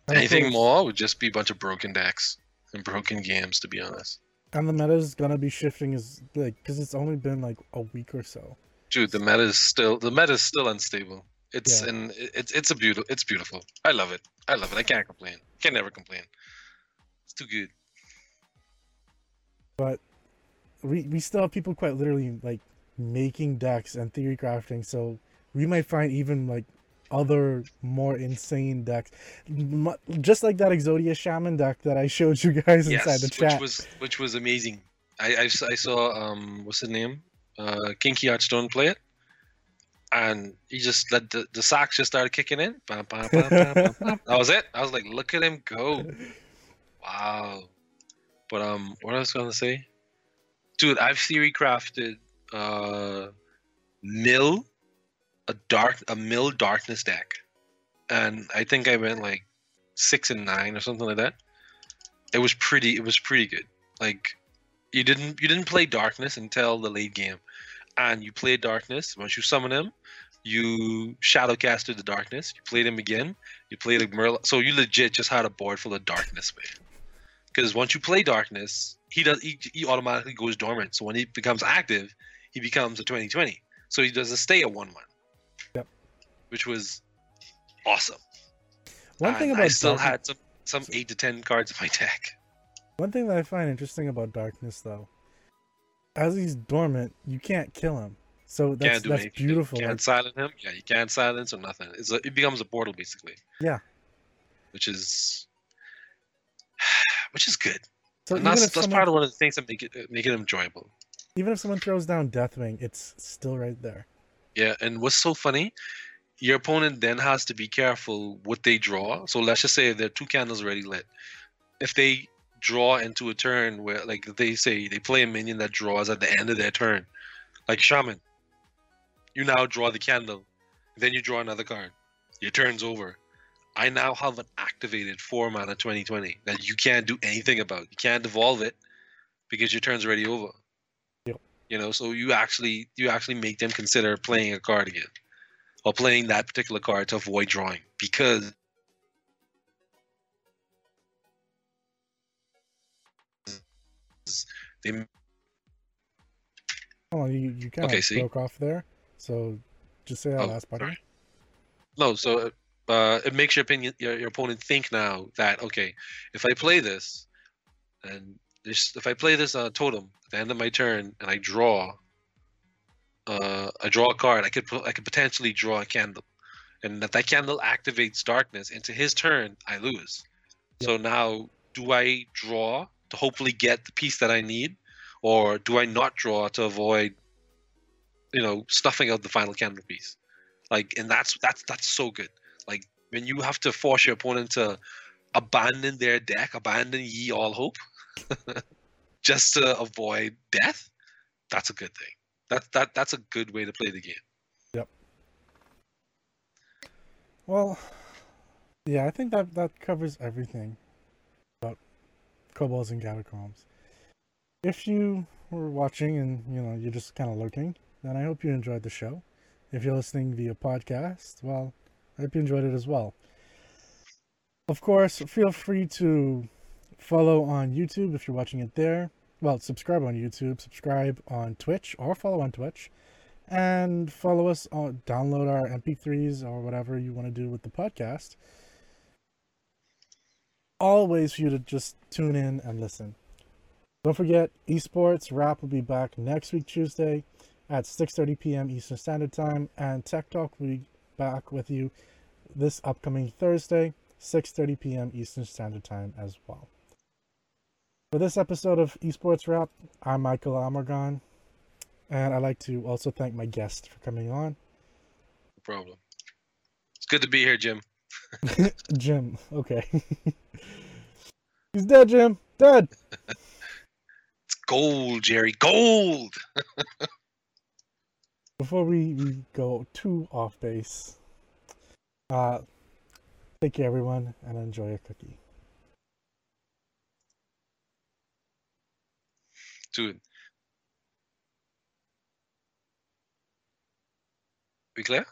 [SPEAKER 1] And
[SPEAKER 3] Anything more would just be a bunch of broken decks and broken games. To be honest.
[SPEAKER 1] And the meta is gonna be shifting, is like because it's only been like a week or so.
[SPEAKER 3] Dude, the meta is still the meta is still unstable. It's
[SPEAKER 1] Yeah.
[SPEAKER 3] and it's it's a beautiful it's beautiful. I love it. I love it. I can't complain. Can never complain. It's too good.
[SPEAKER 1] But we we still have people quite literally like making decks and theory crafting. So we might find even like other more insane decks, just like that Exodia Shaman deck that I showed you guys inside
[SPEAKER 3] yes,
[SPEAKER 1] the chat.
[SPEAKER 3] which was which was amazing. I, I I saw um what's the name uh Kinky Archstone play it, and he just let the the sacks just started kicking in. Bam, bam, bam. That was it. I was like, look at him go. Wow. But um, what I was gonna say, dude, I've theory crafted uh, mill, a dark, a mill darkness deck, and I think I went like six and nine or something like that. It was pretty. It was pretty good. Like, you didn't you didn't play darkness until the late game, and you play darkness. Once you summon him, you shadow casted the darkness. You played him again. You played a Merle. So you legit just had a board full of darkness, man because once you play darkness he does he, he automatically goes dormant so when he becomes active he becomes a 2020 so he doesn't stay a 1-1
[SPEAKER 1] Yep.
[SPEAKER 3] which was awesome
[SPEAKER 1] One thing
[SPEAKER 3] And
[SPEAKER 1] about
[SPEAKER 3] i still
[SPEAKER 1] Dark-
[SPEAKER 3] had some some 8 to 10 cards in my deck
[SPEAKER 1] One thing that I find interesting about Darkness, though, as he's dormant, you can't kill him. So that's
[SPEAKER 3] can't do
[SPEAKER 1] that's
[SPEAKER 3] anything.
[SPEAKER 1] beautiful.
[SPEAKER 3] You can't
[SPEAKER 1] Like,
[SPEAKER 3] silence him. Yeah, you can't silence or nothing. It's a, it becomes a portal basically.
[SPEAKER 1] Yeah.
[SPEAKER 3] Which is which is good.
[SPEAKER 1] so
[SPEAKER 3] and that's that's
[SPEAKER 1] someone,
[SPEAKER 3] part of one of the things that make it make it enjoyable.
[SPEAKER 1] even if someone throws down Deathwing, it's still right there.
[SPEAKER 3] Yeah, and what's so funny, your opponent then has to be careful what they draw. So let's just say there are two candles already lit. If they draw into a turn where, like they say, they play a minion that draws at the end of their turn, like Shaman, you now draw the candle, then you draw another card. Your turn's over. I now have an activated four mana 2020 that you can't do anything about. You can't evolve it because your turn's already over.
[SPEAKER 1] Yep.
[SPEAKER 3] You know, so you actually you actually make them consider playing a card again or playing that particular card to avoid drawing because they
[SPEAKER 1] Oh, you you kind of
[SPEAKER 3] Okay, see?
[SPEAKER 1] broke off there. So just say that
[SPEAKER 3] Oh,
[SPEAKER 1] last part. again.
[SPEAKER 3] no so uh, it makes your opinion your, your opponent think now that okay if I play this and this if I play this uh, totem at the end of my turn and I draw uh, I draw a card I could put, I could potentially draw a candle and that that candle activates darkness into his turn I lose so now do I draw to hopefully get the piece that I need? Or do I not draw to avoid you know stuffing out the final candle piece? Like and that's that's that's so good. Like when you have to force your opponent to abandon their deck abandon ye all hope just to avoid death that's a good thing. That that that's a good way to play the game. Yep.
[SPEAKER 1] Well, yeah, I think that that covers everything kobolds and catacombs. If you were watching and you know you're just kind of lurking, then I hope you enjoyed the show. If you're listening via podcast, well, I hope you enjoyed it as well. Of course, feel free to follow on YouTube if you're watching it there. Well, subscribe on YouTube, subscribe on Twitch, or follow on Twitch and follow us on download our mp3s or whatever you want to do with the podcast all ways for you to just tune in and listen. Don't forget esports Wrap will be back next week tuesday at 6.30 p.m eastern standard time and tech talk will be back with you this upcoming thursday 6.30 p.m eastern standard time as well. For this episode of esports Wrap, i'm michael amargon and I'd like to also thank my guest for coming on,
[SPEAKER 3] no problem. It's good to be here jim
[SPEAKER 1] Jim. Okay. He's dead, Jim. Dead.
[SPEAKER 3] it's gold jerry gold
[SPEAKER 1] Before we, we go too off base, uh, take care, everyone, and enjoy a cookie.
[SPEAKER 3] dude we clear